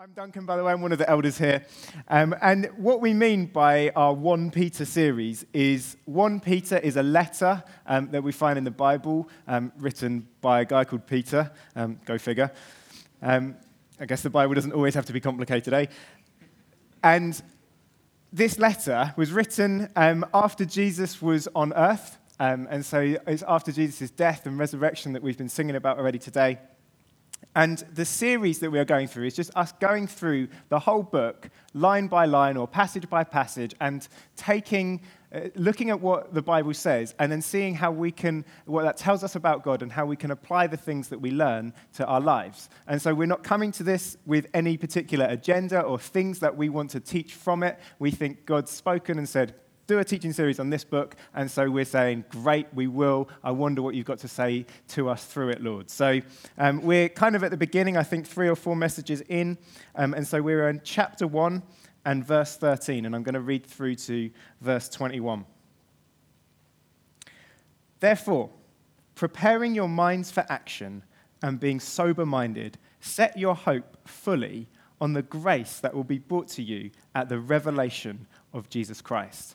I'm Duncan, by the way, I'm one of the elders here. Um, and what we mean by our 1 Peter series is 1 Peter is a letter um, that we find in the Bible um, written by a guy called Peter. Um, go figure. Um, I guess the Bible doesn't always have to be complicated, eh? And this letter was written um, after Jesus was on earth. and so it's after Jesus' death and resurrection that we've been singing about already today. And the series that we are going through is just us going through the whole book, line by line or passage by passage, and taking, uh, looking at what the Bible says, and then seeing how we can, what that tells us about God, and how we can apply the things that we learn to our lives. And so we're not coming to this with any particular agenda or things that we want to teach from it. We think God's spoken and said, do a teaching series on this book. And so we're saying, great, we will. I wonder what you've got to say to us through it, Lord. So um, we're kind of at the beginning, I think, three or four messages in. Um, and so we're in chapter 1 and verse 13. And I'm going to read through to verse 21. Therefore, preparing your minds for action and being sober minded, set your hope fully on the grace that will be brought to you at the revelation of Jesus Christ.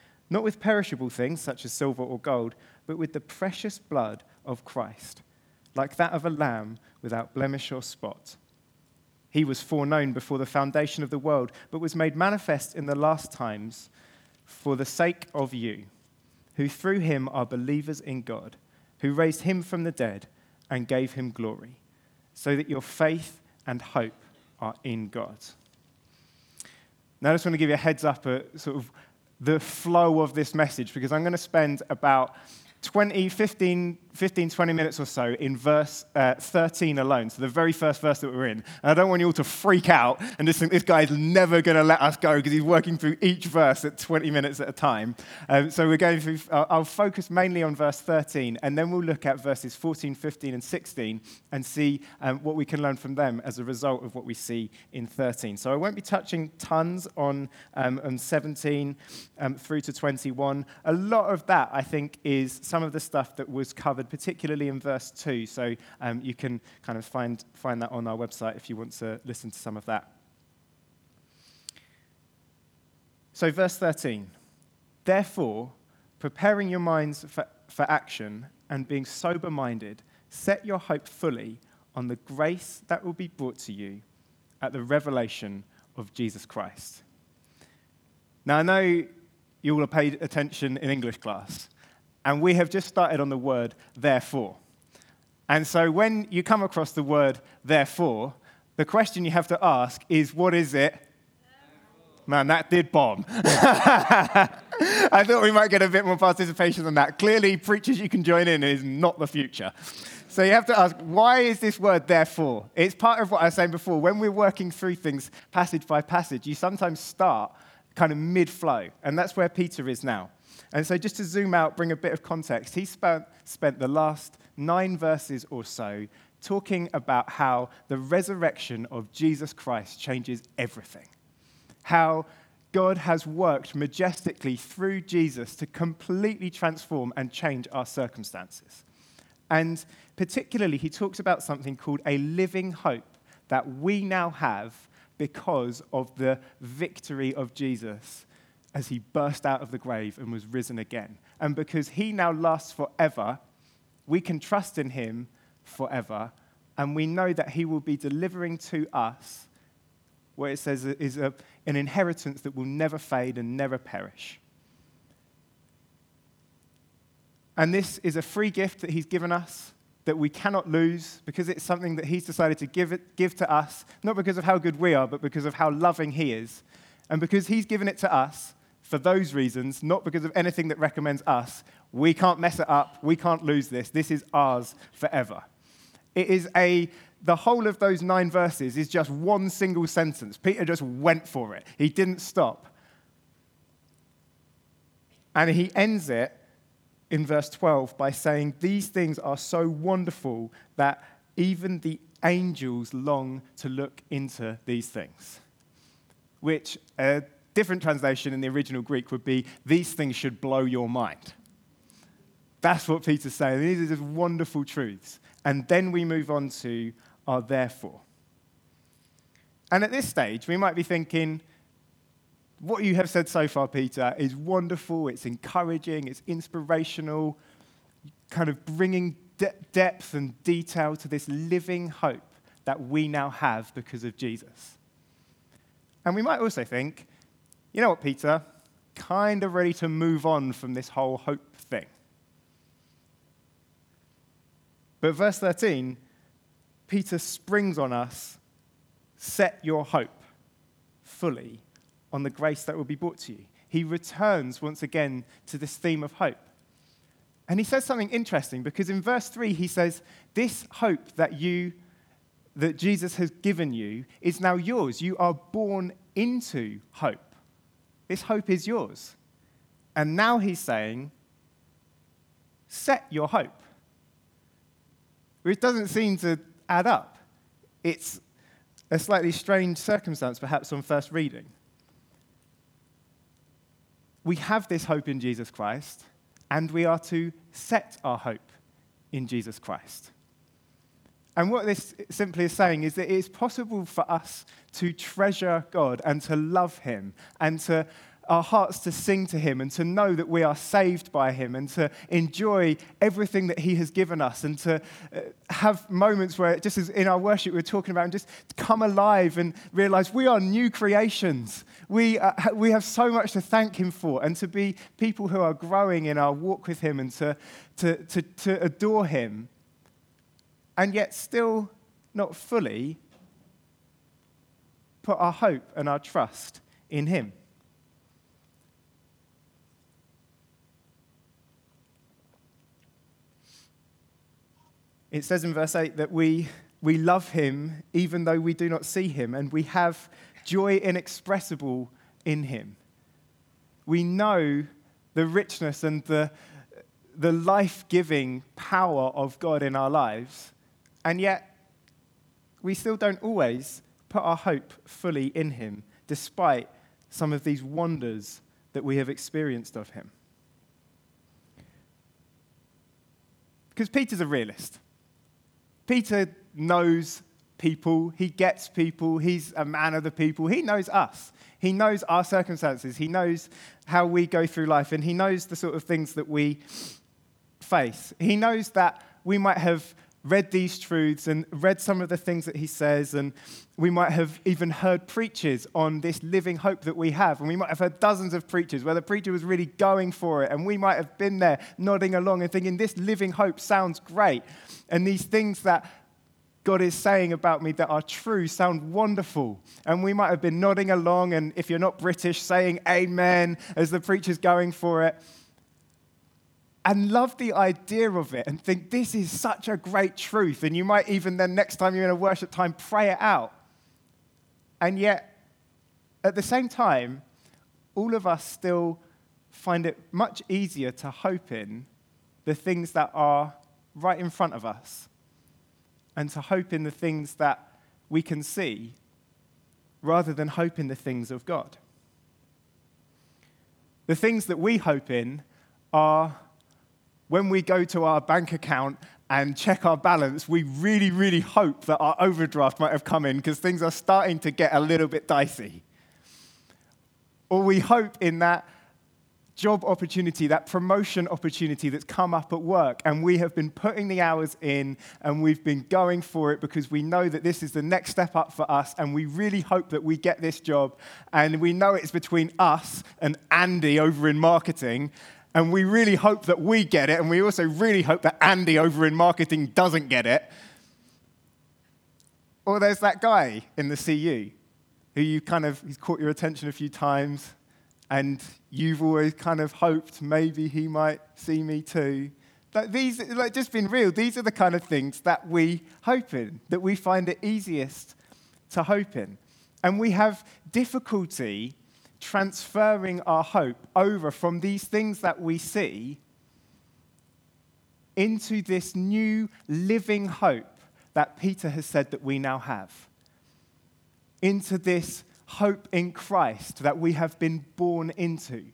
not with perishable things such as silver or gold, but with the precious blood of Christ, like that of a lamb without blemish or spot. He was foreknown before the foundation of the world, but was made manifest in the last times for the sake of you, who through him are believers in God, who raised him from the dead and gave him glory, so that your faith and hope are in God. Now, I just want to give you a heads up at sort of the flow of this message because I'm going to spend about 20, 15, 15, 20 minutes or so in verse uh, 13 alone, so the very first verse that we're in. And I don't want you all to freak out and just think this guy's never going to let us go because he's working through each verse at 20 minutes at a time. Um, so we're going through, uh, I'll focus mainly on verse 13, and then we'll look at verses 14, 15, and 16 and see um, what we can learn from them as a result of what we see in 13. So I won't be touching tons on, um, on 17 um, through to 21. A lot of that, I think, is some of the stuff that was covered, particularly in verse 2. So um, you can kind of find, find that on our website if you want to listen to some of that. So, verse 13. Therefore, preparing your minds for, for action and being sober minded, set your hope fully on the grace that will be brought to you at the revelation of Jesus Christ. Now, I know you all have paid attention in English class, and we have just started on the word therefore. And so when you come across the word therefore, the question you have to ask is what is it? Man, that did bomb. I thought we might get a bit more participation than that. Clearly, preachers you can join in is not the future. So you have to ask, why is this word therefore? It's part of what I was saying before. When we're working through things passage by passage, you sometimes start kind of mid flow. And that's where Peter is now. And so, just to zoom out, bring a bit of context, he spent, spent the last nine verses or so talking about how the resurrection of Jesus Christ changes everything. How God has worked majestically through Jesus to completely transform and change our circumstances. And particularly, he talks about something called a living hope that we now have because of the victory of Jesus as he burst out of the grave and was risen again. And because he now lasts forever, we can trust in him forever. And we know that he will be delivering to us what it says is a, an inheritance that will never fade and never perish. And this is a free gift that he's given us that we cannot lose because it's something that he's decided to give, it, give to us, not because of how good we are, but because of how loving he is. And because he's given it to us, for those reasons, not because of anything that recommends us. We can't mess it up. We can't lose this. This is ours forever. It is a the whole of those nine verses is just one single sentence. Peter just went for it, he didn't stop. And he ends it in verse 12 by saying, These things are so wonderful that even the angels long to look into these things. Which a different translation in the original Greek would be, These things should blow your mind. That's what Peter's saying. These are just wonderful truths. And then we move on to our therefore. And at this stage, we might be thinking, what you have said so far, Peter, is wonderful, it's encouraging, it's inspirational, kind of bringing de- depth and detail to this living hope that we now have because of Jesus. And we might also think, you know what, Peter, kind of ready to move on from this whole hope thing. But verse 13, Peter springs on us set your hope fully on the grace that will be brought to you. He returns once again to this theme of hope. And he says something interesting because in verse 3 he says, This hope that you that Jesus has given you is now yours. You are born into hope. This hope is yours. And now he's saying, set your hope. Which doesn't seem to add up. It's a slightly strange circumstance, perhaps, on first reading we have this hope in Jesus Christ, and we are to set our hope in Jesus Christ. And what this simply is saying is that it is possible for us to treasure God and to love Him and to our hearts to sing to Him and to know that we are saved by Him and to enjoy everything that He has given us and to uh, have moments where, just as in our worship we are talking about, and just come alive and realize we are new creations. We, uh, we have so much to thank Him for and to be people who are growing in our walk with Him and to, to, to, to adore Him, and yet still not fully put our hope and our trust in Him. It says in verse 8 that we, we love him even though we do not see him, and we have joy inexpressible in him. We know the richness and the, the life giving power of God in our lives, and yet we still don't always put our hope fully in him, despite some of these wonders that we have experienced of him. Because Peter's a realist. Peter knows people, he gets people, he's a man of the people, he knows us. He knows our circumstances, he knows how we go through life, and he knows the sort of things that we face. He knows that we might have read these truths and read some of the things that he says, and we might have even heard preachers on this living hope that we have. And we might have heard dozens of preachers where the preacher was really going for it, and we might have been there nodding along and thinking, This living hope sounds great. And these things that God is saying about me that are true sound wonderful. And we might have been nodding along, and if you're not British, saying amen as the preacher's going for it and love the idea of it and think this is such a great truth. And you might even then, next time you're in a worship time, pray it out. And yet, at the same time, all of us still find it much easier to hope in the things that are right in front of us and to hope in the things that we can see rather than hope in the things of God. The things that we hope in are when we go to our bank account and check our balance, we really, really hope that our overdraft might have come in because things are starting to get a little bit dicey. Or we hope in that job opportunity, that promotion opportunity that's come up at work, and we have been putting the hours in and we've been going for it because we know that this is the next step up for us, and we really hope that we get this job. And we know it's between us and Andy over in marketing, and we really hope that we get it, and we also really hope that Andy over in marketing doesn't get it. Or there's that guy in the CU who you kind of, he's caught your attention a few times, and you've always kind of hoped maybe he might see me too, Like these, like just being real, these are the kind of things that we hope in, that we find it easiest to hope in. And we have difficulty transferring our hope over from these things that we see into this new living hope that Peter has said that we now have. Into this hope in Christ that we have been born into.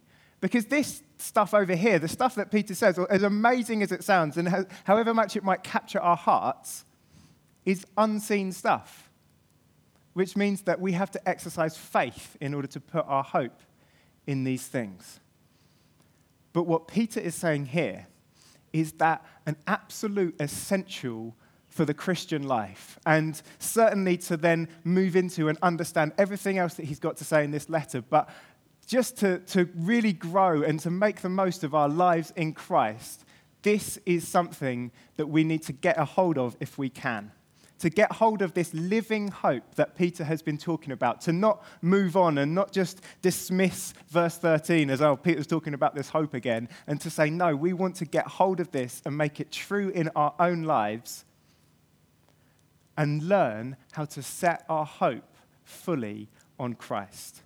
Because this stuff over here, the stuff that Peter says, as amazing as it sounds, and however much it might capture our hearts, is unseen stuff. Which means that we have to exercise faith in order to put our hope in these things. But what Peter is saying here is that an absolute essential for the Christian life, and certainly to then move into and understand everything else that he's got to say in this letter, but just to, to really grow and to make the most of our lives in Christ, this is something that we need to get a hold of if we can to get hold of this living hope that Peter has been talking about, to not move on and not just dismiss verse 13 as, oh, Peter's talking about this hope again, and to say, no, we want to get hold of this and make it true in our own lives and learn how to set our hope fully on Christ.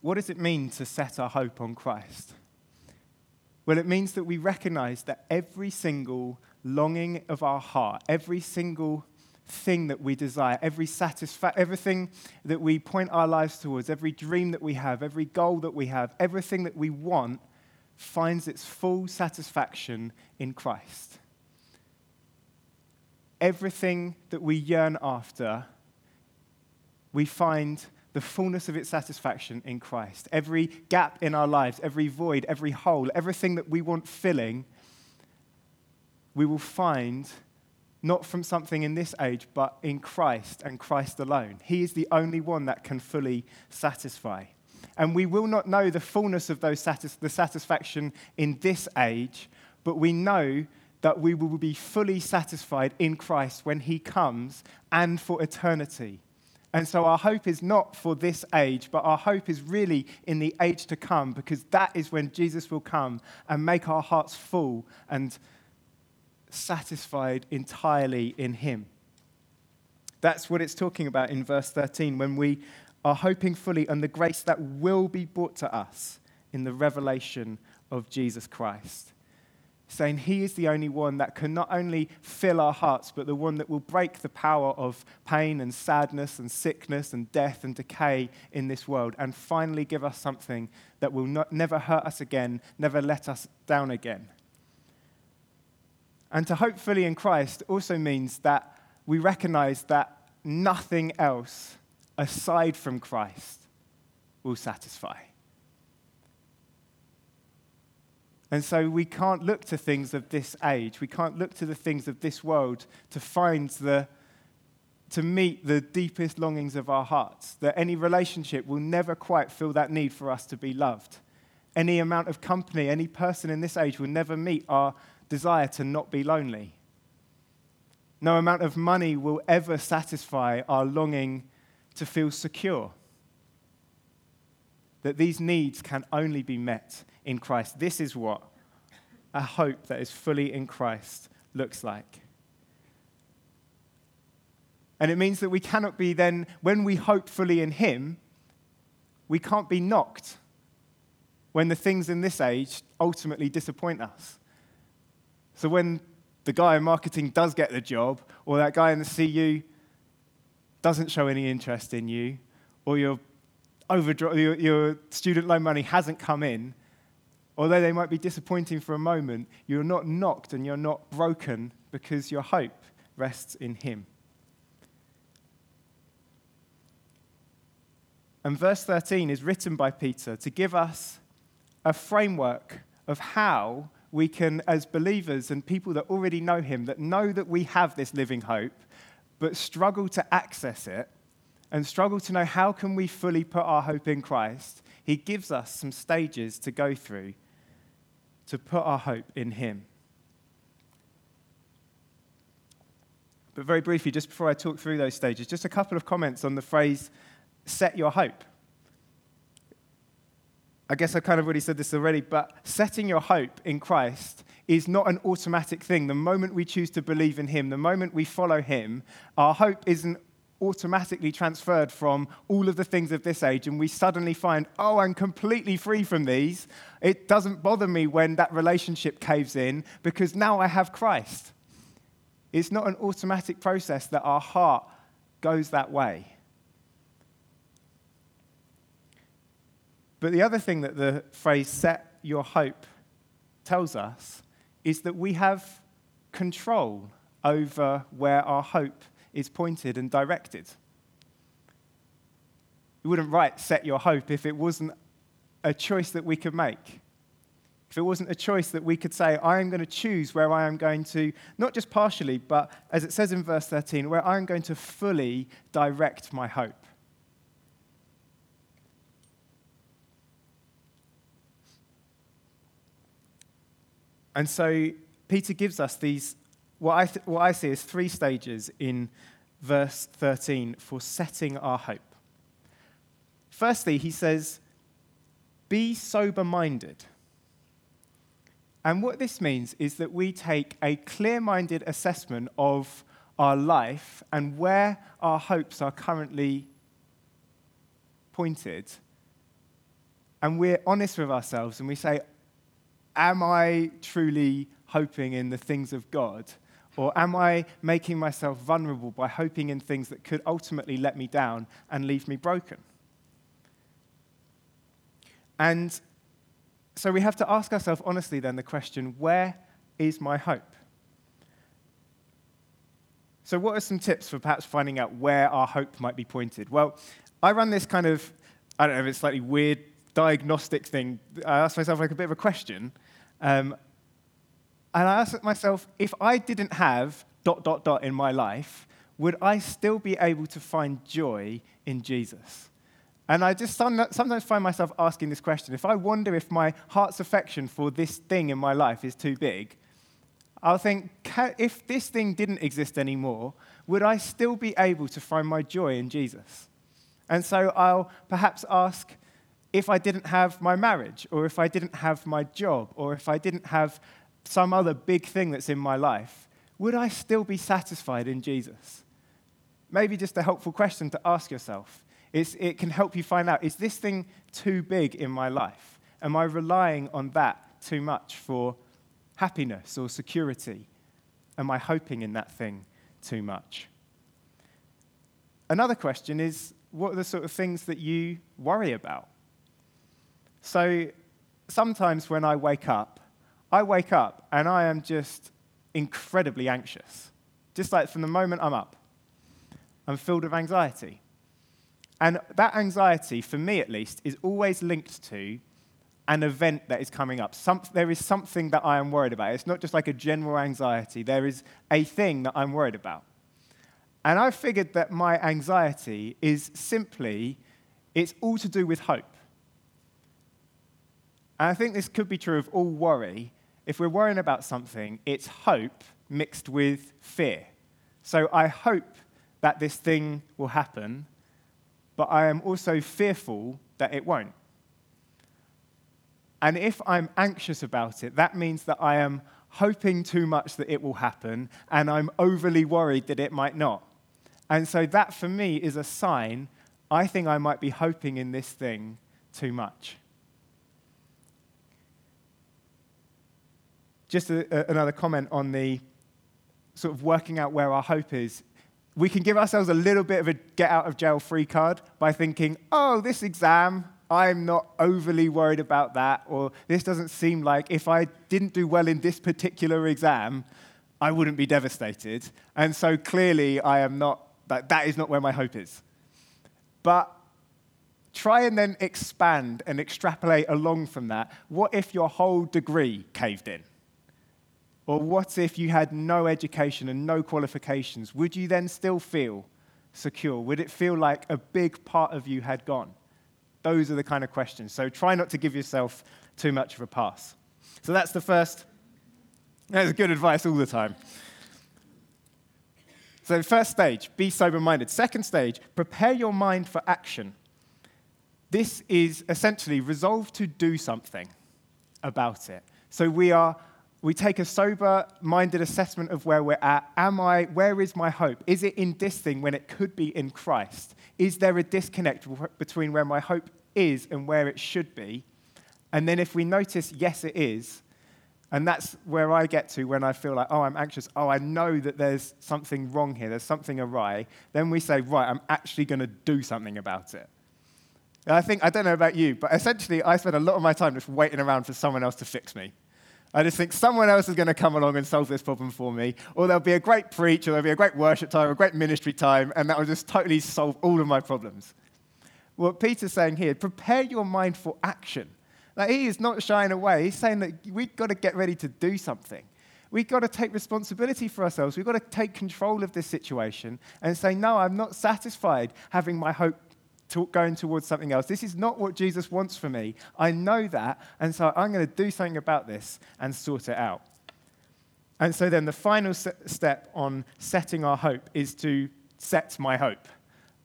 What does it mean to set our hope on Christ? Well, it means that we recognize that every single longing of our heart, every single thing that we desire, every satisfa- everything that we point our lives towards, every dream that we have, every goal that we have, everything that we want finds its full satisfaction in Christ. Everything that we yearn after, we find the fullness of its satisfaction in Christ. Every gap in our lives, every void, every hole, everything that we want filling, we will find not from something in this age, but in Christ and Christ alone. He is the only one that can fully satisfy. And we will not know the fullness of those satis- the satisfaction in this age, but we know that we will be fully satisfied in Christ when He comes and for eternity. And so our hope is not for this age, but our hope is really in the age to come, because that is when Jesus will come and make our hearts full and satisfied entirely in Him. That's what it's talking about in verse 13 when we are hoping fully on the grace that will be brought to us in the revelation of Jesus Christ saying he is the only one that can not only fill our hearts, but the one that will break the power of pain and sadness and sickness and death and decay in this world and finally give us something that will not, never hurt us again, never let us down again. And to hope fully in Christ also means that we recognize that nothing else aside from Christ will satisfy. And so we can't look to things of this age. We can't look to the things of this world to find the, to meet the deepest longings of our hearts. That any relationship will never quite fill that need for us to be loved. Any amount of company, any person in this age will never meet our desire to not be lonely. No amount of money will ever satisfy our longing to feel secure. That these needs can only be met in Christ. This is what a hope that is fully in Christ looks like. And it means that we cannot be then, when we hope fully in Him, we can't be knocked when the things in this age ultimately disappoint us. So when the guy in marketing does get the job, or that guy in the CU doesn't show any interest in you, or your, overdraw- your, your student loan money hasn't come in, Although they might be disappointing for a moment, you're not knocked and you're not broken because your hope rests in Him. And verse 13 is written by Peter to give us a framework of how we can, as believers and people that already know Him, that know that we have this living hope, but struggle to access it and struggle to know how can we fully put our hope in Christ, He gives us some stages to go through to put our hope in Him. But very briefly, just before I talk through those stages, just a couple of comments on the phrase set your hope. I guess I kind of already said this already, but setting your hope in Christ is not an automatic thing. The moment we choose to believe in Him, the moment we follow Him, our hope isn't automatically transferred from all of the things of this age and we suddenly find, oh, I'm completely free from these. It doesn't bother me when that relationship caves in because now I have Christ. It's not an automatic process that our heart goes that way. But the other thing that the phrase set your hope tells us is that we have control over where our hope is pointed and directed. You wouldn't write set your hope if it wasn't a choice that we could make. If it wasn't a choice that we could say, I am going to choose where I am going to, not just partially, but as it says in verse 13, where I am going to fully direct my hope. And so Peter gives us these, what I, th- what I see is three stages in verse 13 for setting our hope. Firstly, he says, Be sober minded. And what this means is that we take a clear minded assessment of our life and where our hopes are currently pointed. And we're honest with ourselves and we say, am I truly hoping in the things of God? Or am I making myself vulnerable by hoping in things that could ultimately let me down and leave me broken? And so we have to ask ourselves honestly then the question where is my hope? So, what are some tips for perhaps finding out where our hope might be pointed? Well, I run this kind of, I don't know if it's slightly weird diagnostic thing. I ask myself like a bit of a question um, and I asked myself, if I didn't have dot, dot, dot in my life, would I still be able to find joy in Jesus? And I just sometimes find myself asking this question. If I wonder if my heart's affection for this thing in my life is too big, I'll think, if this thing didn't exist anymore, would I still be able to find my joy in Jesus? And so I'll perhaps ask, if I didn't have my marriage, or if I didn't have my job, or if I didn't have some other big thing that's in my life, would I still be satisfied in Jesus? Maybe just a helpful question to ask yourself. It's, it can help you find out is this thing too big in my life? Am I relying on that too much for happiness or security? Am I hoping in that thing too much? Another question is what are the sort of things that you worry about? So sometimes when I wake up, I wake up and I am just incredibly anxious. Just like from the moment I'm up, I'm filled with anxiety. And that anxiety, for me at least, is always linked to an event that is coming up. Some, there is something that I am worried about. It's not just like a general anxiety, there is a thing that I'm worried about. And I figured that my anxiety is simply, it's all to do with hope. And I think this could be true of all worry. If we're worrying about something, it's hope mixed with fear. So I hope that this thing will happen, but I am also fearful that it won't. And if I'm anxious about it, that means that I am hoping too much that it will happen, and I'm overly worried that it might not. And so that for me is a sign I think I might be hoping in this thing too much. Just a, a, another comment on the sort of working out where our hope is. We can give ourselves a little bit of a get out of jail free card by thinking, oh, this exam, I'm not overly worried about that, or this doesn't seem like if I didn't do well in this particular exam, I wouldn't be devastated. And so clearly, I am not, that, that is not where my hope is. But try and then expand and extrapolate along from that. What if your whole degree caved in? Or what if you had no education and no qualifications? Would you then still feel secure? Would it feel like a big part of you had gone? Those are the kind of questions. So try not to give yourself too much of a pass. So that's the first. That's good advice all the time. So, first stage, be sober minded. Second stage, prepare your mind for action. this is essentially resolve to do something about it. So we are we take a sober minded assessment of where we're at. Am I, where is my hope? Is it in this thing when it could be in Christ? Is there a disconnect between where my hope is and where it should be? And then if we notice, yes, it is, and that's where I get to when I feel like, oh, I'm anxious. Oh, I know that there's something wrong here. There's something awry. Then we say, right, I'm actually going to do something about it. I think, I don't know about you, but essentially, I spend a lot of my time just waiting around for someone else to fix me. I just think someone else is going to come along and solve this problem for me, or there'll be a great preach, or there'll be a great worship time, or a great ministry time, and that will just totally solve all of my problems. What Peter's saying here, prepare your mind for action. Like he is not shying away. He's saying that we've got to get ready to do something. We've got to take responsibility for ourselves. We've got to take control of this situation and say, no, I'm not satisfied having my hope to going towards something else. This is not what Jesus wants for me. I know that, and so I'm going to do something about this and sort it out. And so then the final step on setting our hope is to set my hope.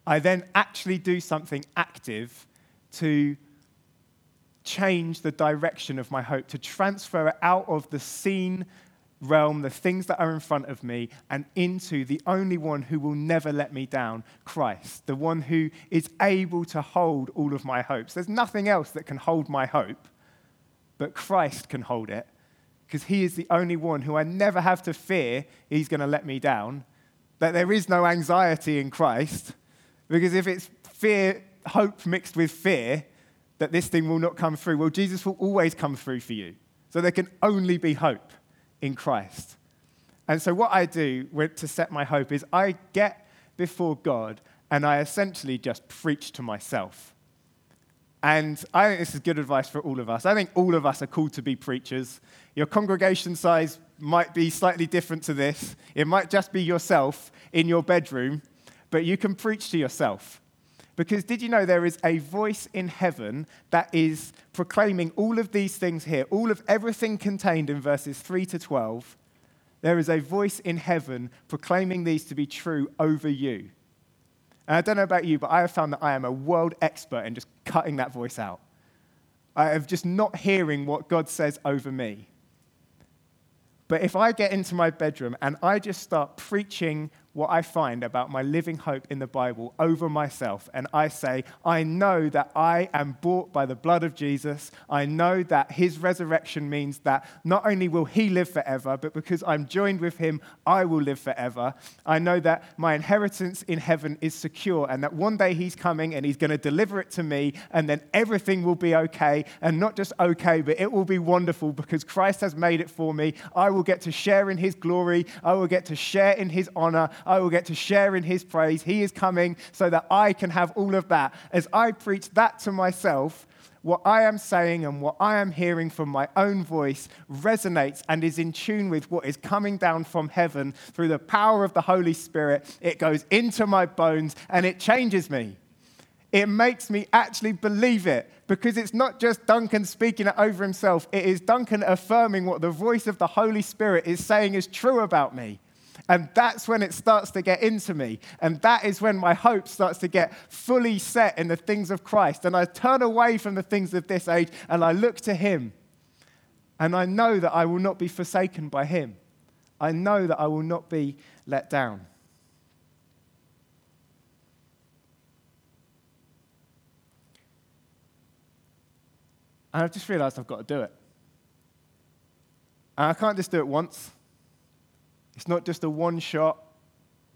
I then actually do something active to change the direction of my hope, to transfer it out of the seen realm, the things that are in front of me, and into the only one who will never let me down Christ, the one who is able to hold all of my hopes. There's nothing else that can hold my hope, but Christ can hold it because he is the only one who I never have to fear he's going to let me down. That there is no anxiety in Christ because if it's fear, hope mixed with fear, that this thing will not come through, well, Jesus will always come through for you. So there can only be hope in Christ. And so, what I do to set my hope is I get before God and I essentially just preach to myself. And I think this is good advice for all of us. I think all of us are called to be preachers. Your congregation size might be slightly different to this, it might just be yourself in your bedroom, but you can preach to yourself. Because did you know there is a voice in heaven that is proclaiming all of these things here, all of everything contained in verses 3 to 12? There is a voice in heaven proclaiming these to be true over you. And I don't know about you, but I have found that I am a world expert in just cutting that voice out. I have just not hearing what God says over me. But if I get into my bedroom and I just start preaching what I find about my living hope in the Bible over myself. And I say, I know that I am bought by the blood of Jesus. I know that his resurrection means that not only will he live forever, but because I'm joined with him, I will live forever. I know that my inheritance in heaven is secure and that one day he's coming and he's going to deliver it to me, and then everything will be okay. And not just okay, but it will be wonderful because Christ has made it for me. I will get to share in his glory, I will get to share in his honor. I will get to share in his praise. He is coming so that I can have all of that. As I preach that to myself, what I am saying and what I am hearing from my own voice resonates and is in tune with what is coming down from heaven through the power of the Holy Spirit. It goes into my bones and it changes me. It makes me actually believe it because it's not just Duncan speaking it over himself, it is Duncan affirming what the voice of the Holy Spirit is saying is true about me. And that's when it starts to get into me. And that is when my hope starts to get fully set in the things of Christ. And I turn away from the things of this age and I look to Him. And I know that I will not be forsaken by Him. I know that I will not be let down. And I've just realized I've got to do it. And I can't just do it once. It's not just a one shot,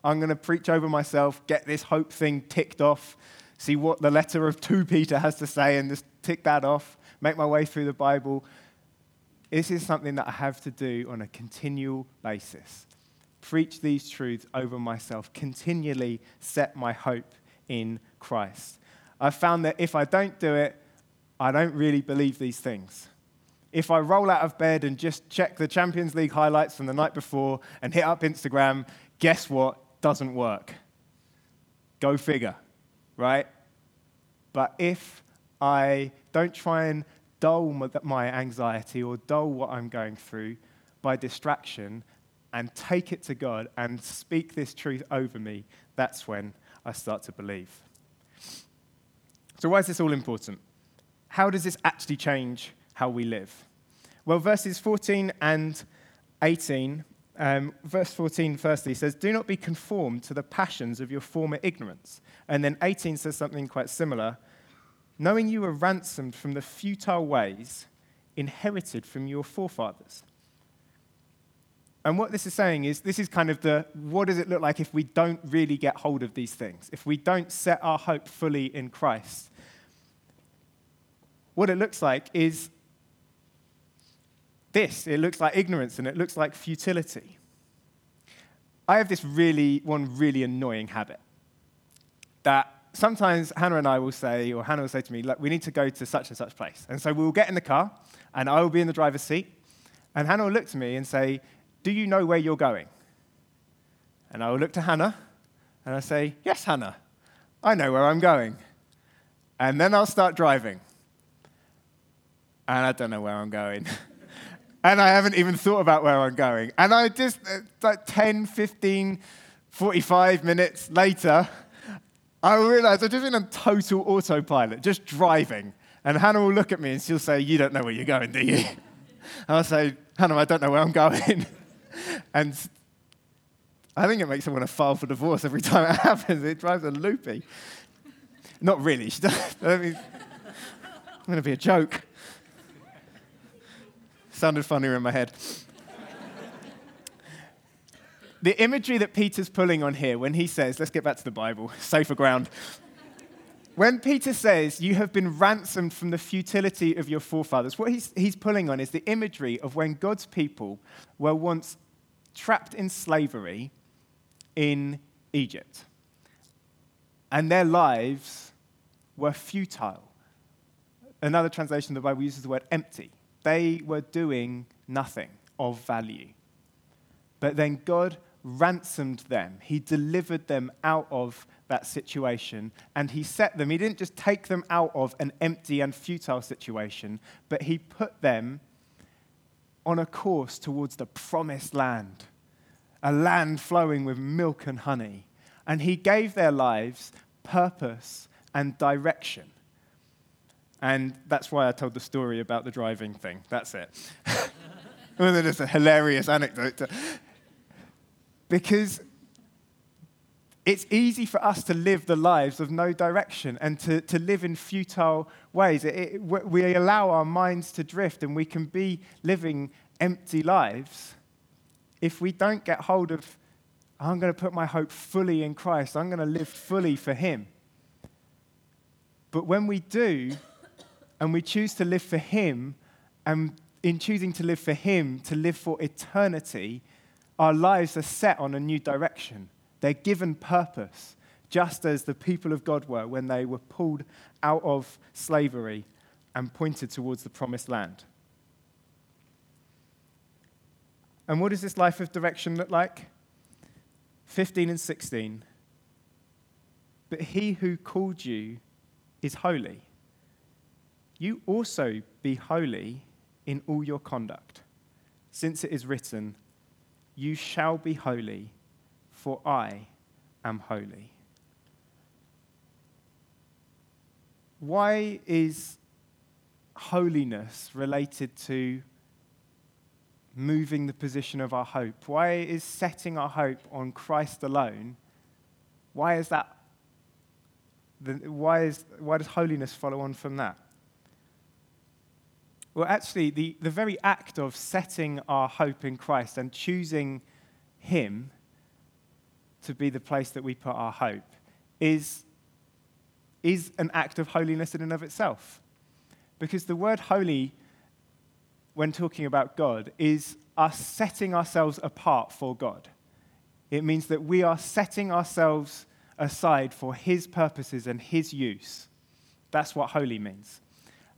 I'm going to preach over myself, get this hope thing ticked off, see what the letter of 2 Peter has to say, and just tick that off, make my way through the Bible. This is something that I have to do on a continual basis. Preach these truths over myself, continually set my hope in Christ. I've found that if I don't do it, I don't really believe these things if I roll out of bed and just check the Champions League highlights from the night before and hit up Instagram, guess what? Doesn't work. Go figure, right? But if I don't try and dull my anxiety or dull what I'm going through by distraction and take it to God and speak this truth over me, that's when I start to believe. So, why is this all important? How does this actually change how we live? Well, verses 14 and 18, um, verse 14 firstly says, Do not be conformed to the passions of your former ignorance. And then 18 says something quite similar knowing you were ransomed from the futile ways inherited from your forefathers. And what this is saying is this is kind of the what does it look like if we don't really get hold of these things? If we don't set our hope fully in Christ? What it looks like is this it looks like ignorance and it looks like futility. I have this really, one really annoying habit that sometimes Hannah and I will say, or Hannah will say to me, Look, we need to go to such and such place. And so we'll get in the car, and I will be in the driver's seat. And Hannah will look to me and say, Do you know where you're going? And I will look to Hannah, and I say, Yes, Hannah, I know where I'm going. And then I'll start driving. And I don't know where I'm going. and I haven't even thought about where I'm going. And I just, uh, like 10, 15, 45 minutes later, I realize I've just been on total autopilot, just driving. And Hannah will look at me and she'll say, You don't know where you're going, do you? And I'll say, Hannah, I don't know where I'm going. and I think it makes want to file for divorce every time it happens. It drives her loopy. Not really. I mean, I'm going to be a joke. Sounded funnier in my head. the imagery that Peter's pulling on here when he says, let's get back to the Bible, safer ground. When Peter says, You have been ransomed from the futility of your forefathers, what he's, he's pulling on is the imagery of when God's people were once trapped in slavery in Egypt. And their lives were futile. Another translation of the Bible uses the word empty they were doing nothing of value. But then God ransomed them. He delivered them out of that situation and he set them. He didn't just take them out of an empty and futile situation, but he put them on a course towards the promised land, a land flowing with milk and honey. And he gave their lives purpose and direction. And that's why I told the story about the driving thing. That's it. Wasn't a hilarious anecdote? Because it's easy for us to live the lives of no direction and to, to live in futile ways. It, it, we allow our minds to drift and we can be living empty lives if we don't get hold of, I'm going to put my hope fully in Christ, I'm going to live fully for Him. But when we do, and we choose to live for Him, and in choosing to live for Him, to live for eternity, our lives are set on a new direction. They're given purpose, just as the people of God were when they were pulled out of slavery and pointed towards the promised land. And what does this life of direction look like? 15 and 16. But he who called you is holy you also be holy in all your conduct, since it is written, You shall be holy, for I am holy. Why is holiness related to moving the position of our hope? Why is setting our hope on Christ alone? Why is that? Why, is, why does holiness follow on from that? Well, actually, the, the very act of setting our hope in Christ and choosing Him to be the place that we put our hope is, is an act of holiness in and of itself. Because the word holy, when talking about God, is us setting ourselves apart for God. It means that we are setting ourselves aside for His purposes and His use. That's what holy means.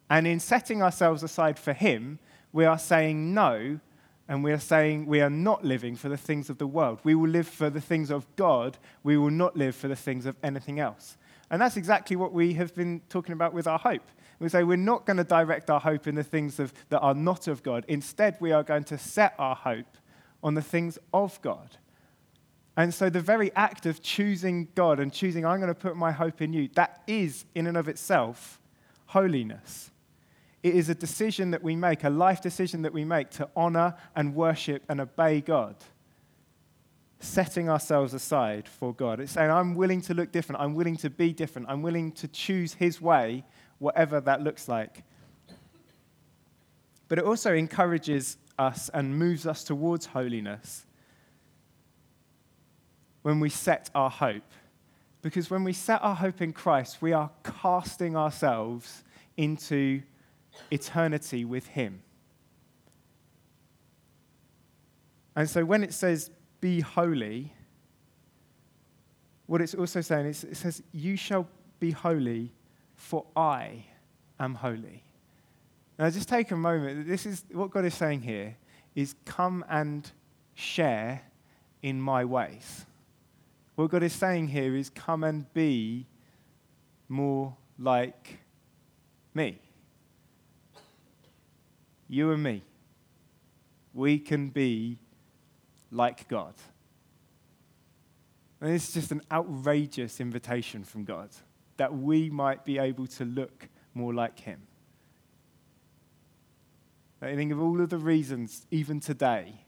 And in setting ourselves aside for Him, we are saying no, and we are saying we are not living for the things of the world. We will live for the things of God. We will not live for the things of anything else. And that's exactly what we have been talking about with our hope. We say we're not going to direct our hope in the things of, that are not of God. Instead, we are going to set our hope on the things of God. And so, the very act of choosing God and choosing, I'm going to put my hope in you, that is, in and of itself, holiness. It is a decision that we make, a life decision that we make to honor and worship and obey God, setting ourselves aside for God. It's saying, I'm willing to look different, I'm willing to be different, I'm willing to choose His way, whatever that looks like. But it also encourages us and moves us towards holiness when we set our hope. Because when we set our hope in Christ, we are casting ourselves into eternity with Him. And so when it says, be holy, what it's also saying is, it says, you shall be holy, for I am holy. Now, just take a moment. This is what God is saying here is come and share in my ways. What God is saying here is come and be more like me. You and me. We can be like God. And it's just an outrageous invitation from God that we might be able to look more like Him. I think of all of the reasons, even today,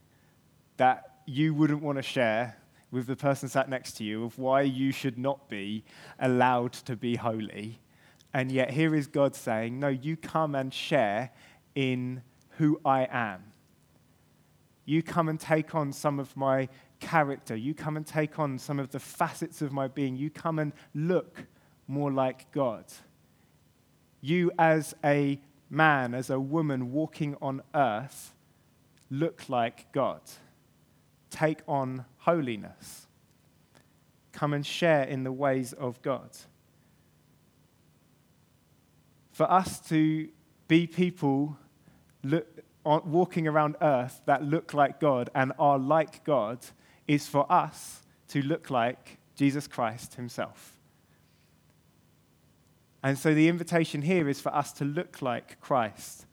that you wouldn't want to share with the person sat next to you of why you should not be allowed to be holy. And yet, here is God saying, No, you come and share in who I am. You come and take on some of my character. You come and take on some of the facets of my being. You come and look more like God. You, as a man, as a woman walking on earth, look like God take on holiness. Come and share in the ways of God. For us to be people look, walking around earth that look like God and are like God is for us to look like Jesus Christ himself. And so the invitation here is for us to look like Christ.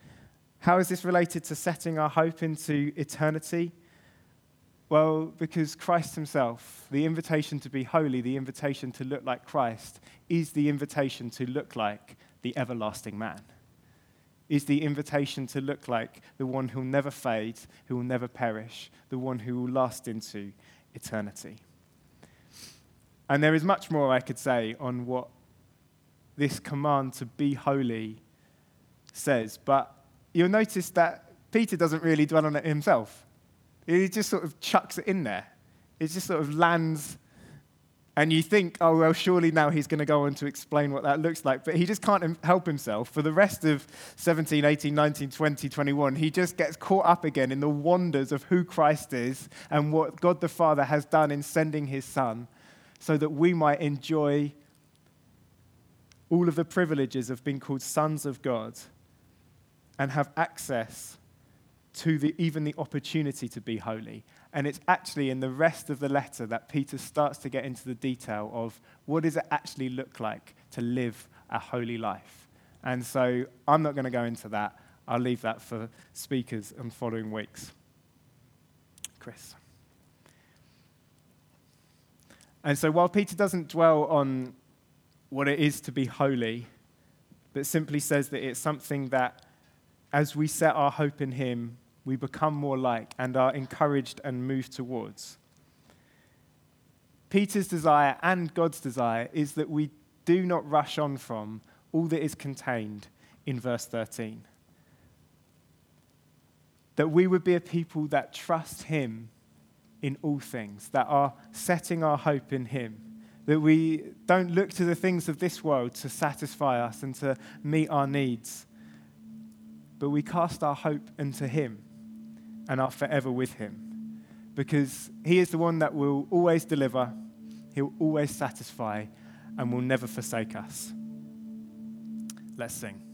How is this related to setting our hope into eternity? Well, because Christ Himself, the invitation to be holy, the invitation to look like Christ, is the invitation to look like the everlasting man. Is the invitation to look like the one who will never fade, who will never perish, the one who will last into eternity. And there is much more I could say on what this command to be holy says, but you'll notice that Peter doesn't really dwell on it himself. He just sort of chucks it in there. It just sort of lands, and you think, oh, well, surely now he's going to go on to explain what that looks like. But he just can't help himself. For the rest of 17, 18, 19, 20, 21, he just gets caught up again in the wonders of who Christ is and what God the Father has done in sending his Son so that we might enjoy all of the privileges of being called sons of God and have access to the, even the opportunity to be holy. And it's actually in the rest of the letter that Peter starts to get into the detail of what does it actually look like to live a holy life. And so I'm not going to go into that. I'll leave that for speakers in following weeks. Chris. And so while Peter doesn't dwell on what it is to be holy, but simply says that it's something that as we set our hope in him, we become more like and are encouraged and moved towards. Peter's desire and God's desire is that we do not rush on from all that is contained in verse 13. That we would be a people that trust Him in all things, that are setting our hope in Him, that we don't look to the things of this world to satisfy us and to meet our needs, but we cast our hope into Him and are forever with him. Because he is the one that will always deliver, he'll always satisfy, and will never forsake us. Let's sing.